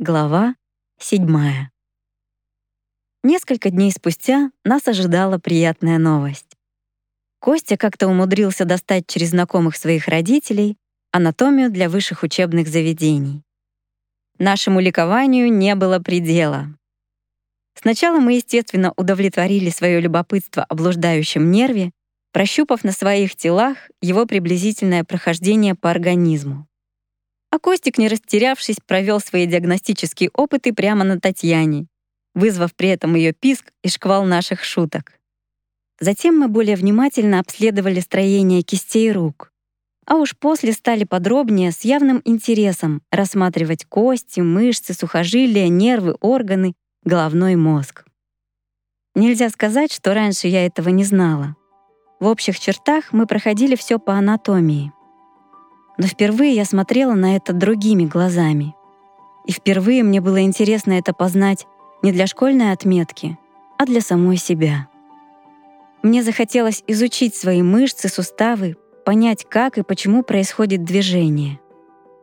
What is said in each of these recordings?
Глава 7. Несколько дней спустя нас ожидала приятная новость. Костя как-то умудрился достать через знакомых своих родителей анатомию для высших учебных заведений. Нашему ликованию не было предела. Сначала мы, естественно, удовлетворили свое любопытство о блуждающем нерве, прощупав на своих телах его приблизительное прохождение по организму. А Костик, не растерявшись, провел свои диагностические опыты прямо на Татьяне, вызвав при этом ее писк и шквал наших шуток. Затем мы более внимательно обследовали строение кистей рук, а уж после стали подробнее с явным интересом рассматривать кости, мышцы, сухожилия, нервы, органы, головной мозг. Нельзя сказать, что раньше я этого не знала. В общих чертах мы проходили все по анатомии — но впервые я смотрела на это другими глазами. И впервые мне было интересно это познать не для школьной отметки, а для самой себя. Мне захотелось изучить свои мышцы, суставы, понять, как и почему происходит движение,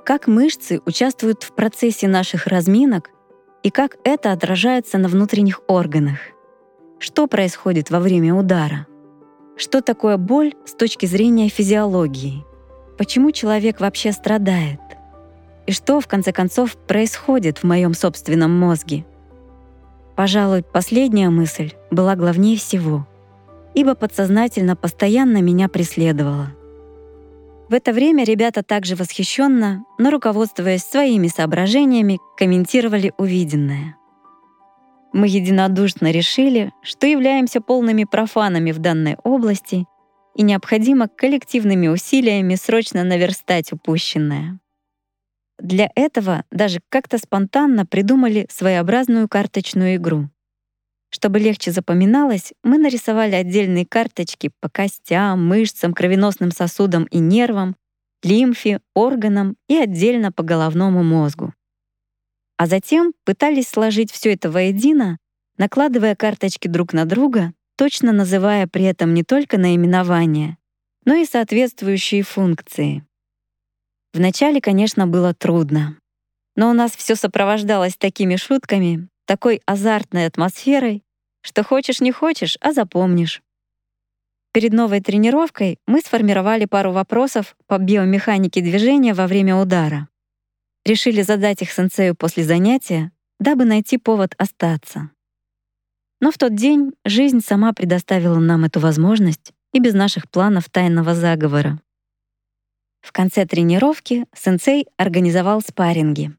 как мышцы участвуют в процессе наших разминок и как это отражается на внутренних органах, что происходит во время удара, что такое боль с точки зрения физиологии — Почему человек вообще страдает? И что, в конце концов, происходит в моем собственном мозге? Пожалуй, последняя мысль была главнее всего, ибо подсознательно постоянно меня преследовала. В это время ребята также восхищенно, но руководствуясь своими соображениями, комментировали увиденное. Мы единодушно решили, что являемся полными профанами в данной области и необходимо коллективными усилиями срочно наверстать упущенное. Для этого даже как-то спонтанно придумали своеобразную карточную игру. Чтобы легче запоминалось, мы нарисовали отдельные карточки по костям, мышцам, кровеносным сосудам и нервам, лимфе, органам и отдельно по головному мозгу. А затем пытались сложить все это воедино, накладывая карточки друг на друга точно называя при этом не только наименование, но и соответствующие функции. Вначале, конечно, было трудно, но у нас все сопровождалось такими шутками, такой азартной атмосферой, что хочешь не хочешь, а запомнишь. Перед новой тренировкой мы сформировали пару вопросов по биомеханике движения во время удара. Решили задать их сенсею после занятия, дабы найти повод остаться. Но в тот день жизнь сама предоставила нам эту возможность и без наших планов тайного заговора. В конце тренировки сенсей организовал спарринги.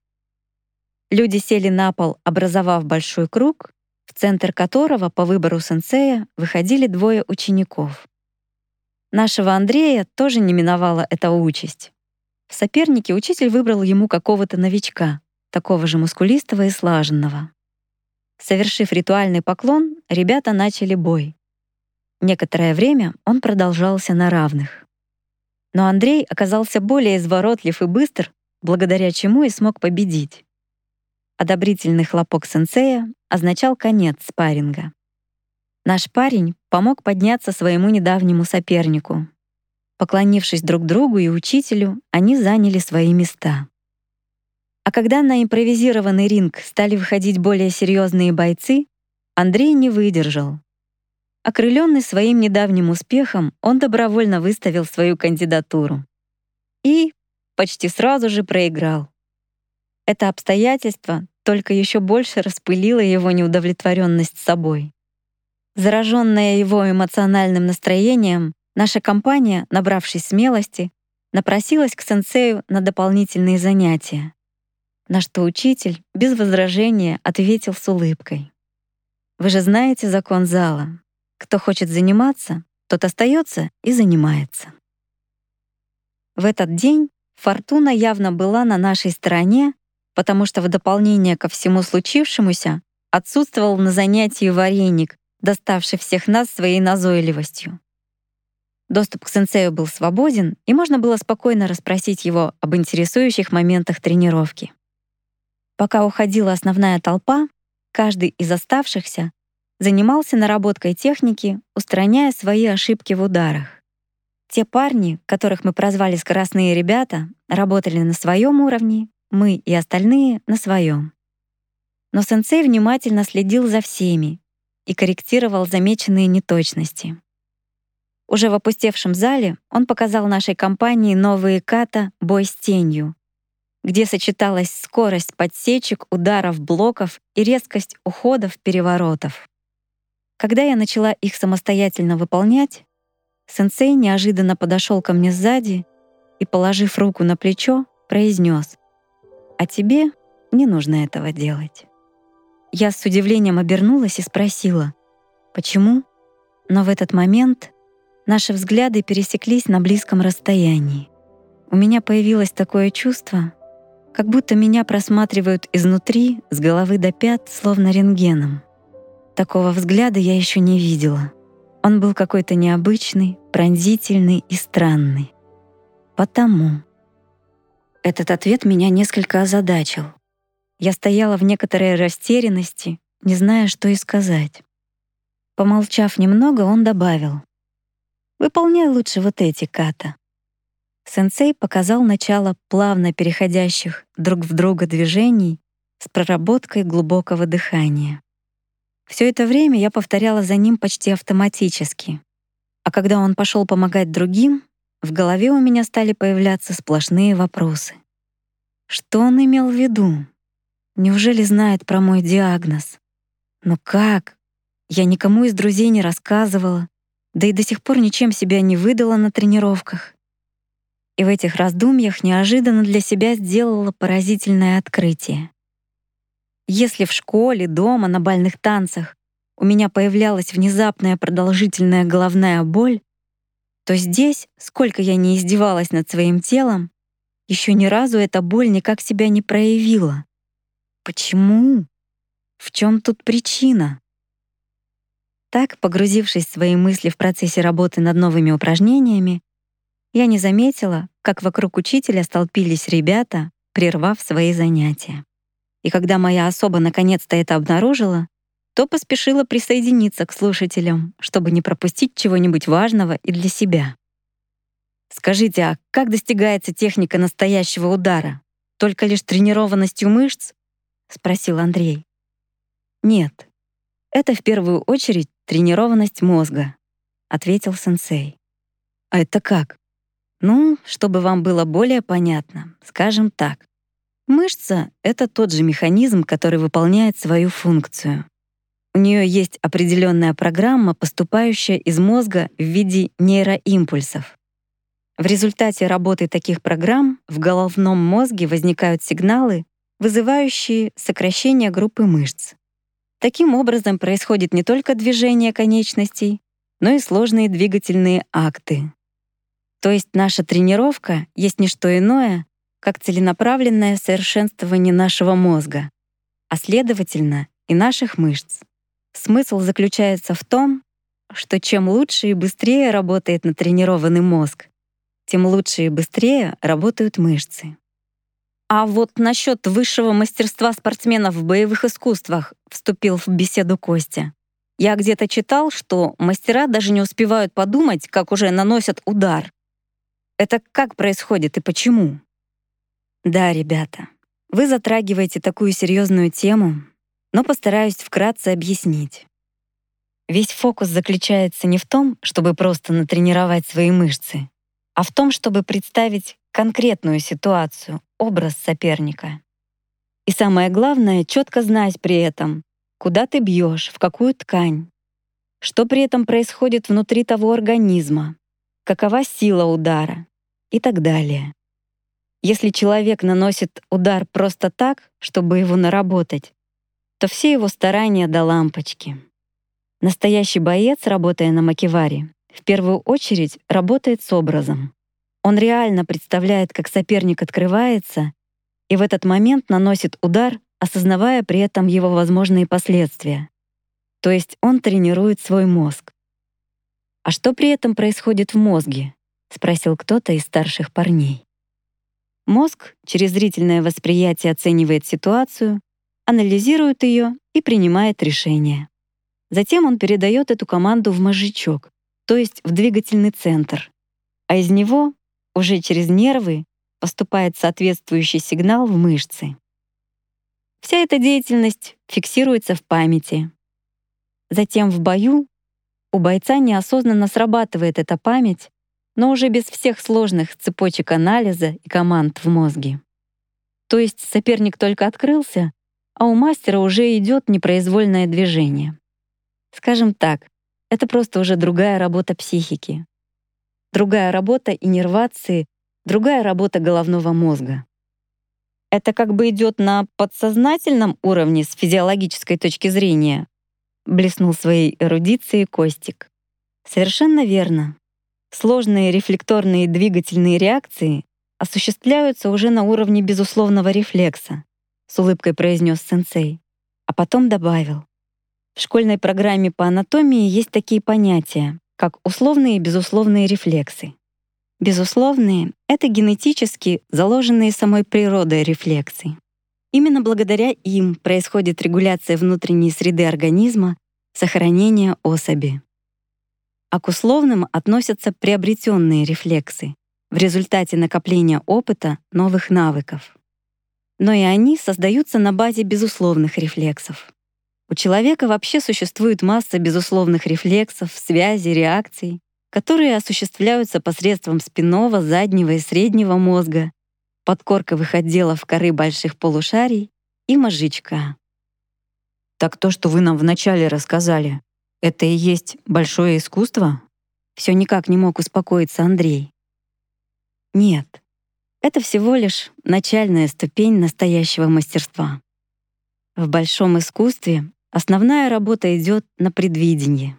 Люди сели на пол, образовав большой круг, в центр которого по выбору сенсея выходили двое учеников. Нашего Андрея тоже не миновала эта участь. В сопернике учитель выбрал ему какого-то новичка, такого же мускулистого и слаженного. Совершив ритуальный поклон, ребята начали бой. Некоторое время он продолжался на равных. Но Андрей оказался более изворотлив и быстр, благодаря чему и смог победить. Одобрительный хлопок сенсея означал конец спарринга. Наш парень помог подняться своему недавнему сопернику. Поклонившись друг другу и учителю, они заняли свои места. А когда на импровизированный ринг стали выходить более серьезные бойцы, Андрей не выдержал. Окрыленный своим недавним успехом, он добровольно выставил свою кандидатуру. И почти сразу же проиграл. Это обстоятельство только еще больше распылило его неудовлетворенность собой. Зараженная его эмоциональным настроением, наша компания, набравшись смелости, напросилась к сенсею на дополнительные занятия на что учитель без возражения ответил с улыбкой. «Вы же знаете закон зала. Кто хочет заниматься, тот остается и занимается». В этот день фортуна явно была на нашей стороне, потому что в дополнение ко всему случившемуся отсутствовал на занятии вареник, доставший всех нас своей назойливостью. Доступ к сенсею был свободен, и можно было спокойно расспросить его об интересующих моментах тренировки. Пока уходила основная толпа, каждый из оставшихся занимался наработкой техники, устраняя свои ошибки в ударах. Те парни, которых мы прозвали «скоростные ребята», работали на своем уровне, мы и остальные — на своем. но сенсей внимательно следил за всеми и корректировал замеченные неточности. Уже в опустевшем зале он показал нашей компании новые ката «Бой с тенью», где сочеталась скорость подсечек, ударов, блоков и резкость уходов, переворотов. Когда я начала их самостоятельно выполнять, сенсей неожиданно подошел ко мне сзади и, положив руку на плечо, произнес: «А тебе не нужно этого делать». Я с удивлением обернулась и спросила, «Почему?» Но в этот момент наши взгляды пересеклись на близком расстоянии. У меня появилось такое чувство, как будто меня просматривают изнутри, с головы до пят, словно рентгеном. Такого взгляда я еще не видела. Он был какой-то необычный, пронзительный и странный. Потому. Этот ответ меня несколько озадачил. Я стояла в некоторой растерянности, не зная, что и сказать. Помолчав немного, он добавил. «Выполняй лучше вот эти ката». Сенсей показал начало плавно переходящих друг в друга движений с проработкой глубокого дыхания. Все это время я повторяла за ним почти автоматически. А когда он пошел помогать другим, в голове у меня стали появляться сплошные вопросы. Что он имел в виду? Неужели знает про мой диагноз? Но как? Я никому из друзей не рассказывала, да и до сих пор ничем себя не выдала на тренировках. И в этих раздумьях неожиданно для себя сделала поразительное открытие. Если в школе, дома, на бальных танцах у меня появлялась внезапная продолжительная головная боль, то здесь, сколько я не издевалась над своим телом, еще ни разу эта боль никак себя не проявила. Почему? В чем тут причина? Так, погрузившись в свои мысли в процессе работы над новыми упражнениями, я не заметила, как вокруг учителя столпились ребята, прервав свои занятия. И когда моя особа наконец-то это обнаружила, то поспешила присоединиться к слушателям, чтобы не пропустить чего-нибудь важного и для себя. Скажите, а как достигается техника настоящего удара? Только лишь тренированностью мышц? спросил Андрей. Нет. Это в первую очередь тренированность мозга, ответил сенсей. А это как? Ну, чтобы вам было более понятно, скажем так. Мышца — это тот же механизм, который выполняет свою функцию. У нее есть определенная программа, поступающая из мозга в виде нейроимпульсов. В результате работы таких программ в головном мозге возникают сигналы, вызывающие сокращение группы мышц. Таким образом происходит не только движение конечностей, но и сложные двигательные акты. То есть наша тренировка есть не что иное, как целенаправленное совершенствование нашего мозга, а следовательно и наших мышц. Смысл заключается в том, что чем лучше и быстрее работает натренированный мозг, тем лучше и быстрее работают мышцы. А вот насчет высшего мастерства спортсменов в боевых искусствах вступил в беседу Костя. Я где-то читал, что мастера даже не успевают подумать, как уже наносят удар. Это как происходит и почему? Да, ребята, вы затрагиваете такую серьезную тему, но постараюсь вкратце объяснить. Весь фокус заключается не в том, чтобы просто натренировать свои мышцы, а в том, чтобы представить конкретную ситуацию, образ соперника. И самое главное, четко знать при этом, куда ты бьешь, в какую ткань, что при этом происходит внутри того организма, какова сила удара и так далее. Если человек наносит удар просто так, чтобы его наработать, то все его старания до лампочки. Настоящий боец, работая на макеваре, в первую очередь работает с образом. Он реально представляет, как соперник открывается, и в этот момент наносит удар, осознавая при этом его возможные последствия. То есть он тренирует свой мозг. «А что при этом происходит в мозге?» — спросил кто-то из старших парней. Мозг через зрительное восприятие оценивает ситуацию, анализирует ее и принимает решение. Затем он передает эту команду в мозжечок, то есть в двигательный центр, а из него уже через нервы поступает соответствующий сигнал в мышцы. Вся эта деятельность фиксируется в памяти. Затем в бою у бойца неосознанно срабатывает эта память, но уже без всех сложных цепочек анализа и команд в мозге. То есть соперник только открылся, а у мастера уже идет непроизвольное движение. Скажем так, это просто уже другая работа психики. Другая работа иннервации, другая работа головного мозга. Это как бы идет на подсознательном уровне с физиологической точки зрения, блеснул своей эрудицией Костик. Совершенно верно. Сложные рефлекторные двигательные реакции осуществляются уже на уровне безусловного рефлекса, с улыбкой произнес сенсей, а потом добавил. В школьной программе по анатомии есть такие понятия, как условные и безусловные рефлексы. Безусловные — это генетически заложенные самой природой рефлексы. Именно благодаря им происходит регуляция внутренней среды организма, сохранение особи. А к условным относятся приобретенные рефлексы в результате накопления опыта новых навыков. Но и они создаются на базе безусловных рефлексов. У человека вообще существует масса безусловных рефлексов, связей, реакций, которые осуществляются посредством спинного, заднего и среднего мозга, подкорковых отделов коры больших полушарий и мозжечка. Так то, что вы нам вначале рассказали, это и есть большое искусство? Все никак не мог успокоиться Андрей. Нет, это всего лишь начальная ступень настоящего мастерства. В большом искусстве основная работа идет на предвидении.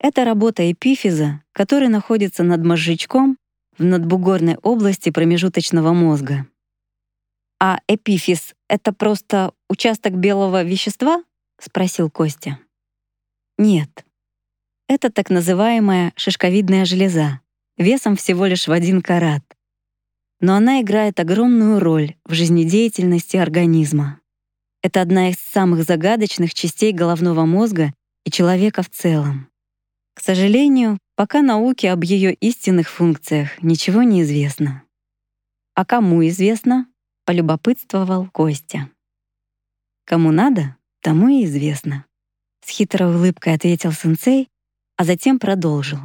Это работа эпифиза, который находится над мозжечком в надбугорной области промежуточного мозга. А эпифиз — это просто участок белого вещества? спросил Костя. Нет. Это так называемая шишковидная железа, весом всего лишь в один карат но она играет огромную роль в жизнедеятельности организма. Это одна из самых загадочных частей головного мозга и человека в целом. К сожалению, пока науке об ее истинных функциях ничего не известно. А кому известно, полюбопытствовал Костя. Кому надо, тому и известно. С хитрой улыбкой ответил сенсей, а затем продолжил.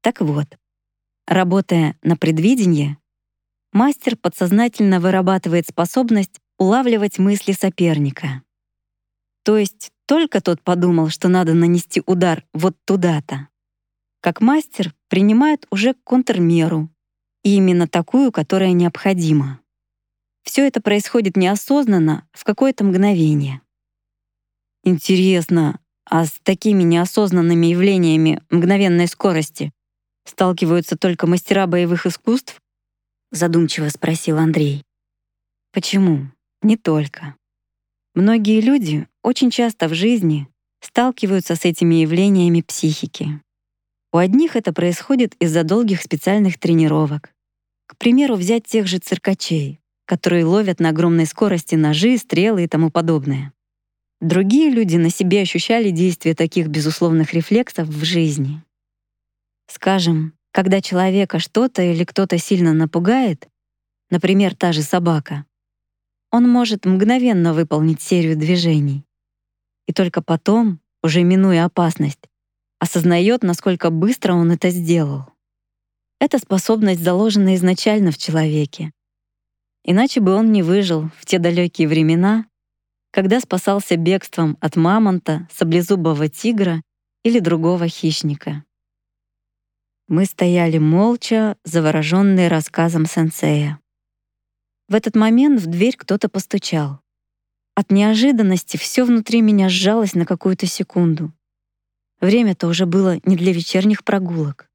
Так вот, работая на предвидение, мастер подсознательно вырабатывает способность улавливать мысли соперника. То есть только тот подумал, что надо нанести удар вот туда-то. Как мастер принимает уже контрмеру, и именно такую, которая необходима. Все это происходит неосознанно в какое-то мгновение. Интересно, а с такими неосознанными явлениями мгновенной скорости сталкиваются только мастера боевых искусств задумчиво спросил Андрей. Почему? Не только. Многие люди очень часто в жизни сталкиваются с этими явлениями психики. У одних это происходит из-за долгих специальных тренировок. К примеру, взять тех же циркачей, которые ловят на огромной скорости ножи, стрелы и тому подобное. Другие люди на себе ощущали действие таких безусловных рефлексов в жизни. Скажем, когда человека что-то или кто-то сильно напугает, например, та же собака, он может мгновенно выполнить серию движений. И только потом, уже минуя опасность, осознает, насколько быстро он это сделал. Эта способность заложена изначально в человеке. Иначе бы он не выжил в те далекие времена, когда спасался бегством от мамонта, саблезубого тигра или другого хищника. Мы стояли молча, завороженные рассказом сенсея. В этот момент в дверь кто-то постучал. От неожиданности все внутри меня сжалось на какую-то секунду. Время-то уже было не для вечерних прогулок.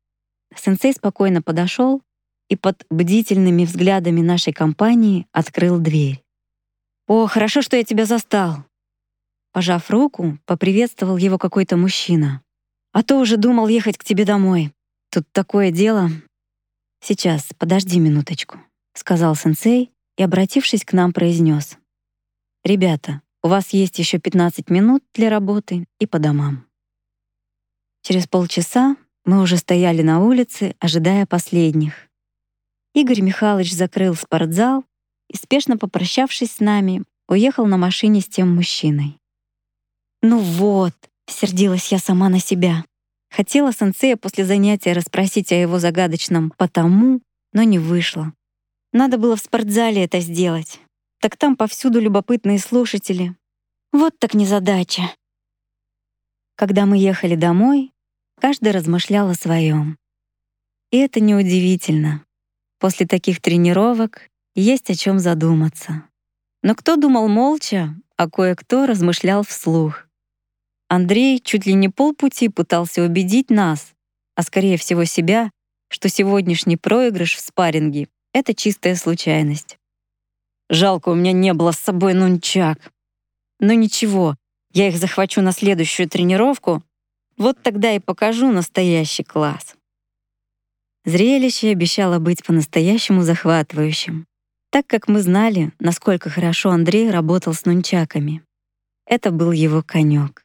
Сенсей спокойно подошел и под бдительными взглядами нашей компании открыл дверь. «О, хорошо, что я тебя застал!» Пожав руку, поприветствовал его какой-то мужчина. «А то уже думал ехать к тебе домой. Тут такое дело. Сейчас, подожди минуточку, сказал сенсей и, обратившись к нам, произнес: Ребята, у вас есть еще 15 минут для работы и по домам. Через полчаса мы уже стояли на улице, ожидая последних. Игорь Михайлович закрыл спортзал и, спешно попрощавшись с нами, уехал на машине с тем мужчиной. «Ну вот», — сердилась я сама на себя. Хотела сенсея после занятия расспросить о его загадочном «потому», но не вышло. Надо было в спортзале это сделать. Так там повсюду любопытные слушатели. Вот так незадача. Когда мы ехали домой, каждый размышлял о своем. И это неудивительно. После таких тренировок есть о чем задуматься. Но кто думал молча, а кое-кто размышлял вслух. Андрей чуть ли не полпути пытался убедить нас, а скорее всего себя, что сегодняшний проигрыш в спарринге — это чистая случайность. Жалко, у меня не было с собой нунчак. Но ничего, я их захвачу на следующую тренировку, вот тогда и покажу настоящий класс. Зрелище обещало быть по-настоящему захватывающим, так как мы знали, насколько хорошо Андрей работал с нунчаками. Это был его конек.